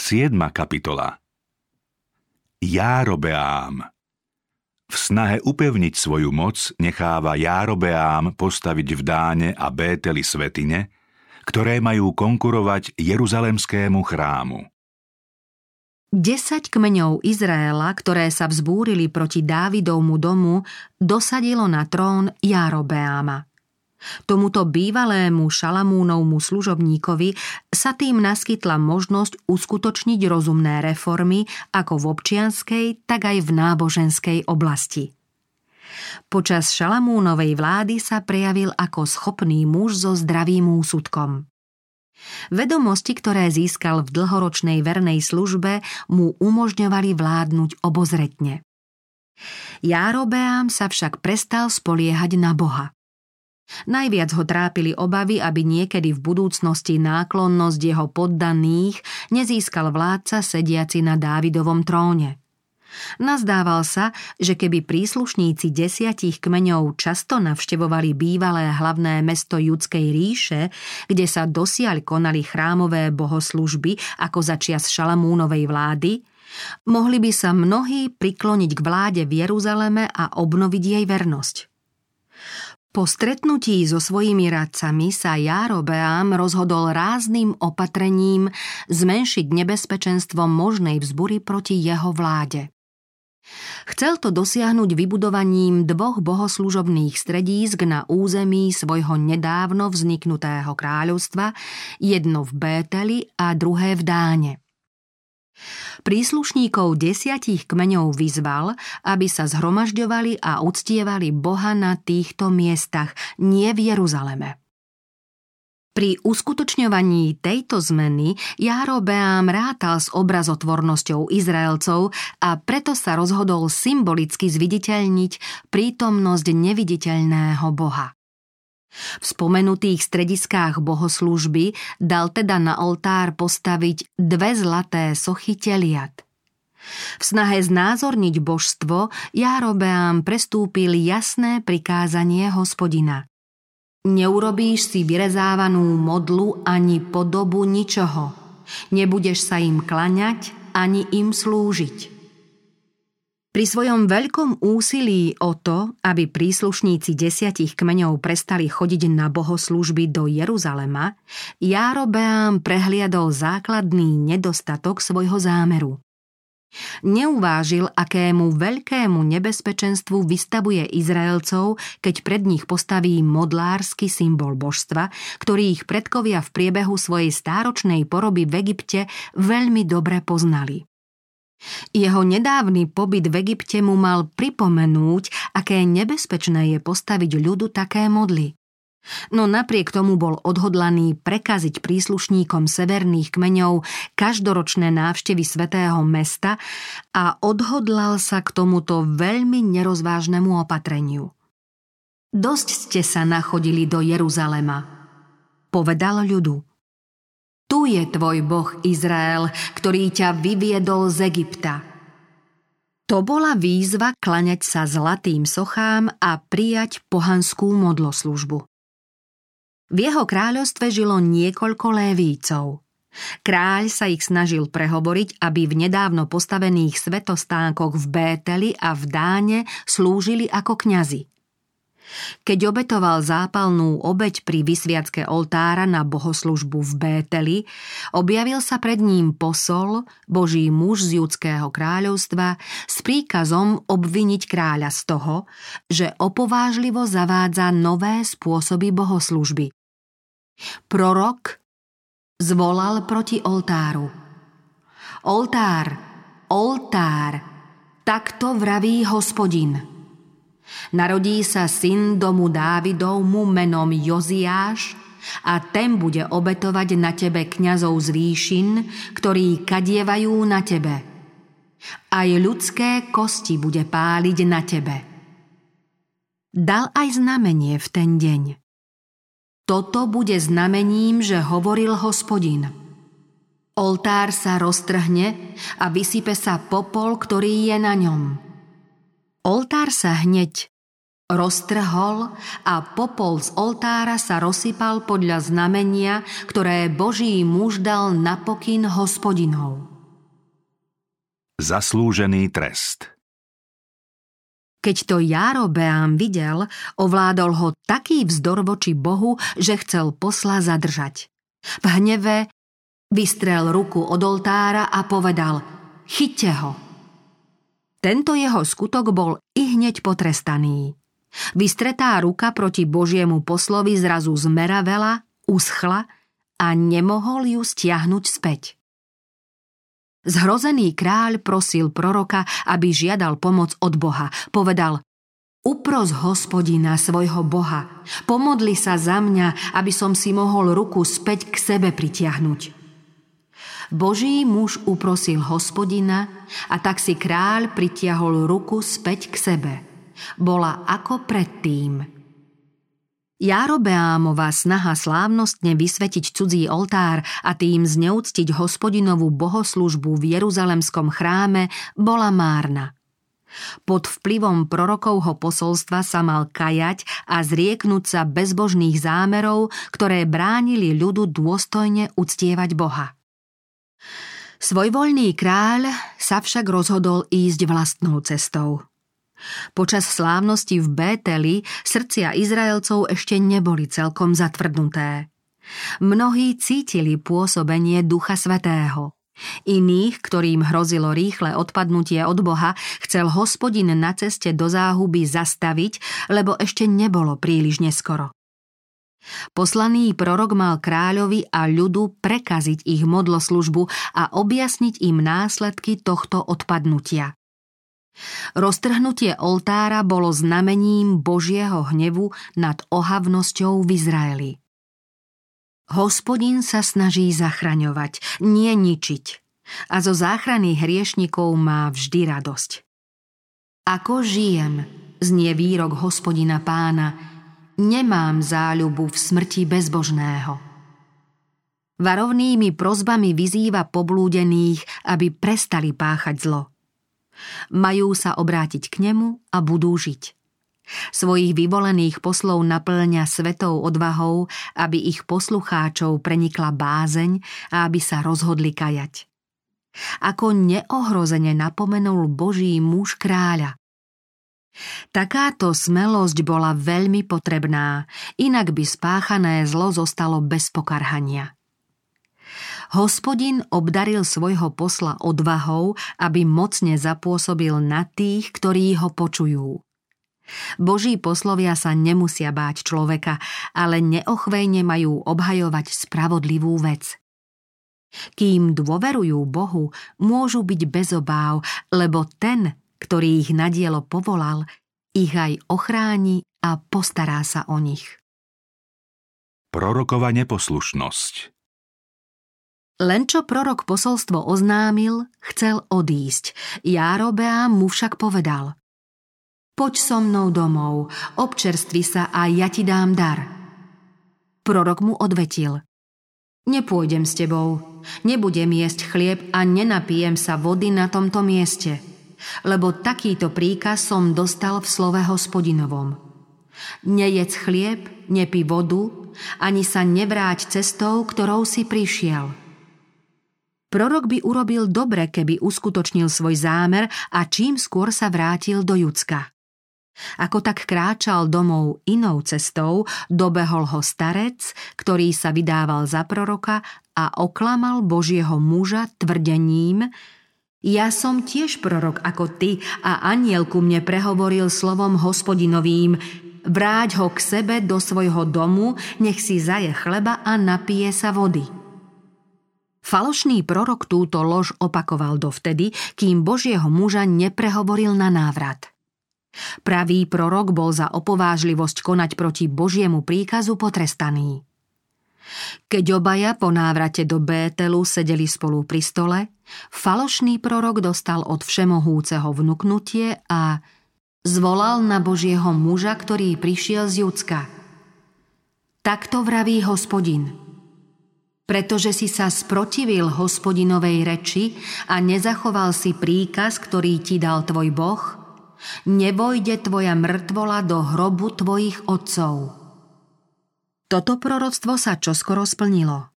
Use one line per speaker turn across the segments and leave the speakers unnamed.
7. kapitola Járobeám V snahe upevniť svoju moc necháva Járobeám postaviť v Dáne a Bételi svetine, ktoré majú konkurovať Jeruzalemskému chrámu.
Desať kmeňov Izraela, ktoré sa vzbúrili proti Dávidovmu domu, dosadilo na trón Járobeáma. Tomuto bývalému Šalamúnovmu služobníkovi sa tým naskytla možnosť uskutočniť rozumné reformy ako v občianskej, tak aj v náboženskej oblasti. Počas Šalamúnovej vlády sa prejavil ako schopný muž so zdravým úsudkom. Vedomosti, ktoré získal v dlhoročnej vernej službe, mu umožňovali vládnuť obozretne. Járobeám sa však prestal spoliehať na Boha. Najviac ho trápili obavy, aby niekedy v budúcnosti náklonnosť jeho poddaných nezískal vládca sediaci na Dávidovom tróne. Nazdával sa, že keby príslušníci desiatich kmeňov často navštevovali bývalé hlavné mesto judskej ríše, kde sa dosiaľ konali chrámové bohoslužby ako začias Šalamúnovej vlády, mohli by sa mnohí prikloniť k vláde v Jeruzaleme a obnoviť jej vernosť. Po stretnutí so svojimi radcami sa Járobeám rozhodol rázným opatrením zmenšiť nebezpečenstvo možnej vzbury proti jeho vláde. Chcel to dosiahnuť vybudovaním dvoch bohoslužobných stredísk na území svojho nedávno vzniknutého kráľovstva, jedno v Bételi a druhé v Dáne. Príslušníkov desiatich kmeňov vyzval, aby sa zhromažďovali a uctievali Boha na týchto miestach, nie v Jeruzaleme. Pri uskutočňovaní tejto zmeny Járobeám rátal s obrazotvornosťou Izraelcov a preto sa rozhodol symbolicky zviditeľniť prítomnosť neviditeľného Boha. V spomenutých strediskách bohoslúžby dal teda na oltár postaviť dve zlaté sochy teliat. V snahe znázorniť božstvo Járobeám prestúpil jasné prikázanie hospodina. Neurobíš si vyrezávanú modlu ani podobu ničoho. Nebudeš sa im klaňať ani im slúžiť. Pri svojom veľkom úsilí o to, aby príslušníci desiatich kmeňov prestali chodiť na bohoslužby do Jeruzalema, Járobeám prehliadol základný nedostatok svojho zámeru. Neuvážil, akému veľkému nebezpečenstvu vystavuje Izraelcov, keď pred nich postaví modlársky symbol božstva, ktorý ich predkovia v priebehu svojej stáročnej poroby v Egypte veľmi dobre poznali. Jeho nedávny pobyt v Egypte mu mal pripomenúť, aké nebezpečné je postaviť ľudu také modly. No napriek tomu bol odhodlaný prekaziť príslušníkom severných kmeňov každoročné návštevy svätého mesta a odhodlal sa k tomuto veľmi nerozvážnemu opatreniu. Dosť ste sa nachodili do Jeruzalema, povedal ľudu. Tu je tvoj Boh Izrael, ktorý ťa vyviedol z Egypta. To bola výzva klaňať sa zlatým sochám a prijať pohanskú modloslužbu. V jeho kráľovstve žilo niekoľko lévícov. Kráľ sa ich snažil prehovoriť, aby v nedávno postavených svetostánkoch v Bételi a v Dáne slúžili ako kňazi. Keď obetoval zápalnú obeď pri vysviacke oltára na bohoslužbu v Bételi, objavil sa pred ním posol, boží muž z judského kráľovstva, s príkazom obviniť kráľa z toho, že opovážlivo zavádza nové spôsoby bohoslužby. Prorok zvolal proti oltáru. Oltár, oltár, takto vraví hospodin. Narodí sa syn domu Dávidovmu menom Joziáš a ten bude obetovať na tebe kňazov z výšin, ktorí kadievajú na tebe. Aj ľudské kosti bude páliť na tebe. Dal aj znamenie v ten deň. Toto bude znamením, že hovoril hospodin. Oltár sa roztrhne a vysype sa popol, ktorý je na ňom Oltár sa hneď roztrhol a popol z oltára sa rozsypal podľa znamenia, ktoré Boží muž dal na pokyn hospodinov.
Zaslúžený trest
keď to Járobeám videl, ovládol ho taký vzdor voči Bohu, že chcel posla zadržať. V hneve vystrel ruku od oltára a povedal Chyťte ho. Tento jeho skutok bol i hneď potrestaný. Vystretá ruka proti Božiemu poslovi zrazu zmeravela, uschla a nemohol ju stiahnuť späť. Zhrozený kráľ prosil proroka, aby žiadal pomoc od Boha. Povedal, upros hospodina svojho Boha, pomodli sa za mňa, aby som si mohol ruku späť k sebe pritiahnuť. Boží muž uprosil hospodina a tak si kráľ pritiahol ruku späť k sebe. Bola ako predtým. Járobeámová snaha slávnostne vysvetiť cudzí oltár a tým zneúctiť hospodinovú bohoslužbu v Jeruzalemskom chráme bola márna. Pod vplyvom prorokovho posolstva sa mal kajať a zrieknúť sa bezbožných zámerov, ktoré bránili ľudu dôstojne uctievať Boha. Svojvoľný kráľ sa však rozhodol ísť vlastnou cestou – Počas slávnosti v Bételi srdcia Izraelcov ešte neboli celkom zatvrdnuté. Mnohí cítili pôsobenie Ducha Svetého. Iných, ktorým hrozilo rýchle odpadnutie od Boha, chcel hospodin na ceste do záhuby zastaviť, lebo ešte nebolo príliš neskoro. Poslaný prorok mal kráľovi a ľudu prekaziť ich modloslužbu a objasniť im následky tohto odpadnutia. Roztrhnutie oltára bolo znamením Božieho hnevu nad ohavnosťou v Izraeli. Hospodin sa snaží zachraňovať, nie ničiť. A zo záchrany hriešnikov má vždy radosť. Ako žijem, znie výrok hospodina pána, nemám záľubu v smrti bezbožného. Varovnými prozbami vyzýva poblúdených, aby prestali páchať zlo. Majú sa obrátiť k nemu a budú žiť. Svojich vyvolených poslov naplňa svetou odvahou, aby ich poslucháčov prenikla bázeň a aby sa rozhodli kajať. Ako neohrozene napomenul Boží muž kráľa. Takáto smelosť bola veľmi potrebná, inak by spáchané zlo zostalo bez pokarhania. Hospodin obdaril svojho posla odvahou, aby mocne zapôsobil na tých, ktorí ho počujú. Boží poslovia sa nemusia báť človeka, ale neochvejne majú obhajovať spravodlivú vec. Kým dôverujú Bohu, môžu byť bez obáv, lebo ten, ktorý ich na dielo povolal, ich aj ochráni a postará sa o nich.
Prorokova neposlušnosť
len čo prorok posolstvo oznámil, chcel odísť. Járobeám mu však povedal Poď so mnou domov, občerstvi sa a ja ti dám dar. Prorok mu odvetil Nepôjdem s tebou, nebudem jesť chlieb a nenapijem sa vody na tomto mieste, lebo takýto príkaz som dostal v slove hospodinovom. Nejedz chlieb, nepi vodu, ani sa nevráť cestou, ktorou si prišiel – Prorok by urobil dobre, keby uskutočnil svoj zámer a čím skôr sa vrátil do Judska. Ako tak kráčal domov inou cestou, dobehol ho starec, ktorý sa vydával za proroka a oklamal Božieho muža tvrdením Ja som tiež prorok ako ty a aniel ku mne prehovoril slovom hospodinovým Vráť ho k sebe do svojho domu, nech si zaje chleba a napije sa vody. Falošný prorok túto lož opakoval dovtedy, kým Božieho muža neprehovoril na návrat. Pravý prorok bol za opovážlivosť konať proti Božiemu príkazu potrestaný. Keď obaja po návrate do Bételu sedeli spolu pri stole, falošný prorok dostal od všemohúceho vnúknutie a zvolal na Božieho muža, ktorý prišiel z Judska. Takto vraví hospodin – pretože si sa sprotivil hospodinovej reči a nezachoval si príkaz, ktorý ti dal tvoj Boh, nevojde tvoja mŕtvola do hrobu tvojich otcov. Toto proroctvo sa čoskoro splnilo.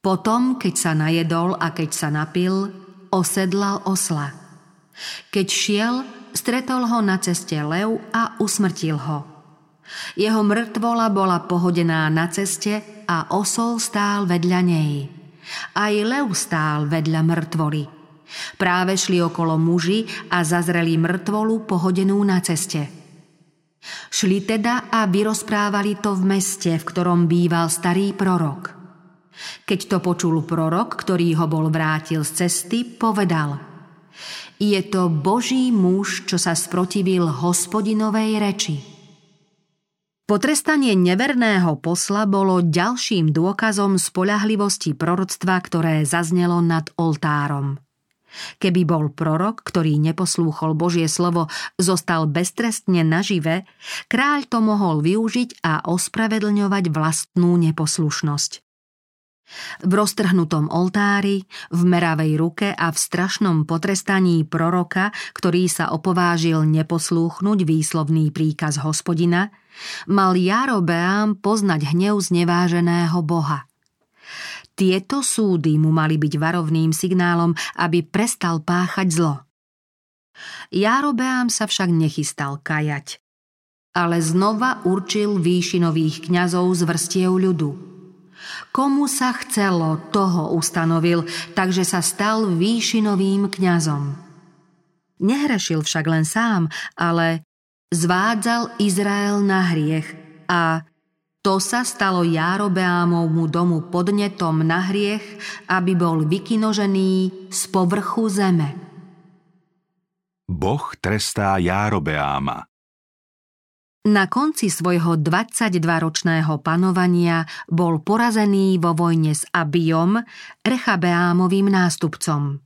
Potom, keď sa najedol a keď sa napil, osedlal osla. Keď šiel, stretol ho na ceste lev a usmrtil ho. Jeho mŕtvola bola pohodená na ceste a osol stál vedľa nej. Aj lev stál vedľa mŕtvoly. Práve šli okolo muži a zazreli mŕtvolu pohodenú na ceste. Šli teda a vyrozprávali to v meste, v ktorom býval starý prorok. Keď to počul prorok, ktorý ho bol vrátil z cesty, povedal Je to Boží muž, čo sa sprotivil hospodinovej reči. Potrestanie neverného posla bolo ďalším dôkazom spolahlivosti proroctva, ktoré zaznelo nad oltárom. Keby bol prorok, ktorý neposlúchol Božie slovo, zostal beztrestne nažive, kráľ to mohol využiť a ospravedlňovať vlastnú neposlušnosť. V roztrhnutom oltári, v meravej ruke a v strašnom potrestaní proroka, ktorý sa opovážil neposlúchnuť výslovný príkaz hospodina, mal Jarobeám poznať hnev zneváženého Boha – tieto súdy mu mali byť varovným signálom, aby prestal páchať zlo. Járobeám sa však nechystal kajať, ale znova určil výšinových kňazov z vrstiev ľudu. Komu sa chcelo, toho ustanovil, takže sa stal výšinovým kňazom. Nehrešil však len sám, ale zvádzal Izrael na hriech a to sa stalo Járobeámovmu domu podnetom na hriech, aby bol vykinožený z povrchu zeme.
Boh trestá Járobeáma.
Na konci svojho 22-ročného panovania bol porazený vo vojne s Abijom, Rechabeámovým nástupcom.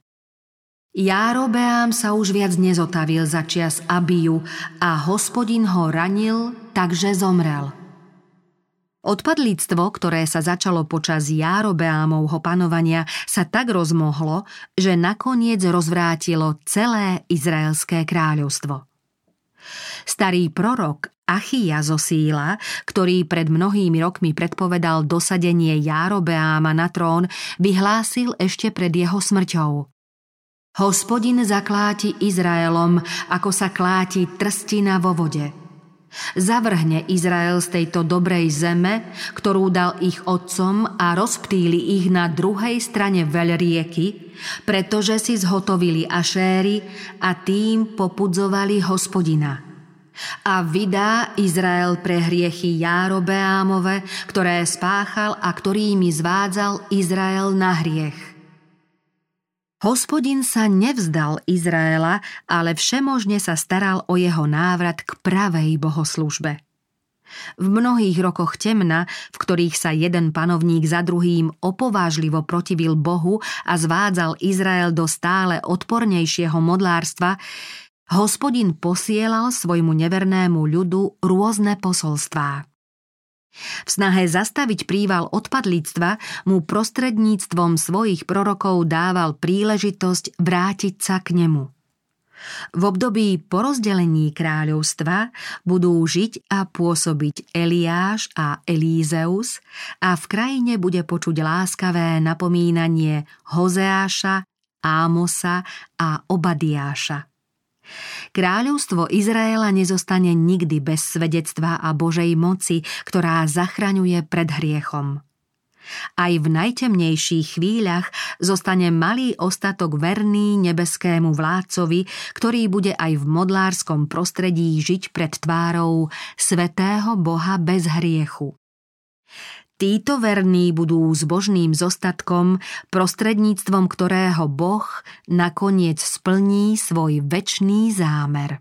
Járobeám sa už viac nezotavil za čias Abiju a hospodin ho ranil, takže zomrel. Odpadlíctvo, ktoré sa začalo počas Járobeámovho panovania, sa tak rozmohlo, že nakoniec rozvrátilo celé Izraelské kráľovstvo. Starý prorok Achia zo Síla, ktorý pred mnohými rokmi predpovedal dosadenie Járobeáma na trón, vyhlásil ešte pred jeho smrťou. Hospodin zakláti Izraelom, ako sa kláti trstina vo vode – Zavrhne Izrael z tejto dobrej zeme, ktorú dal ich otcom a rozptýli ich na druhej strane veľrieky, pretože si zhotovili ašéry a tým popudzovali hospodina. A vydá Izrael pre hriechy Járobeámove, ktoré spáchal a ktorými zvádzal Izrael na hriech. Hospodin sa nevzdal Izraela, ale všemožne sa staral o jeho návrat k pravej bohoslužbe. V mnohých rokoch temna, v ktorých sa jeden panovník za druhým opovážlivo protivil Bohu a zvádzal Izrael do stále odpornejšieho modlárstva, hospodin posielal svojmu nevernému ľudu rôzne posolstvá. V snahe zastaviť príval odpadlíctva mu prostredníctvom svojich prorokov dával príležitosť vrátiť sa k nemu. V období porozdelení kráľovstva budú žiť a pôsobiť Eliáš a Elízeus a v krajine bude počuť láskavé napomínanie Hozeáša, Ámosa a Obadiáša. Kráľovstvo Izraela nezostane nikdy bez svedectva a Božej moci, ktorá zachraňuje pred hriechom. Aj v najtemnejších chvíľach zostane malý ostatok verný nebeskému vládcovi, ktorý bude aj v modlárskom prostredí žiť pred tvárou svetého Boha bez hriechu. Títo verní budú zbožným zostatkom, prostredníctvom ktorého Boh nakoniec splní svoj väčší zámer.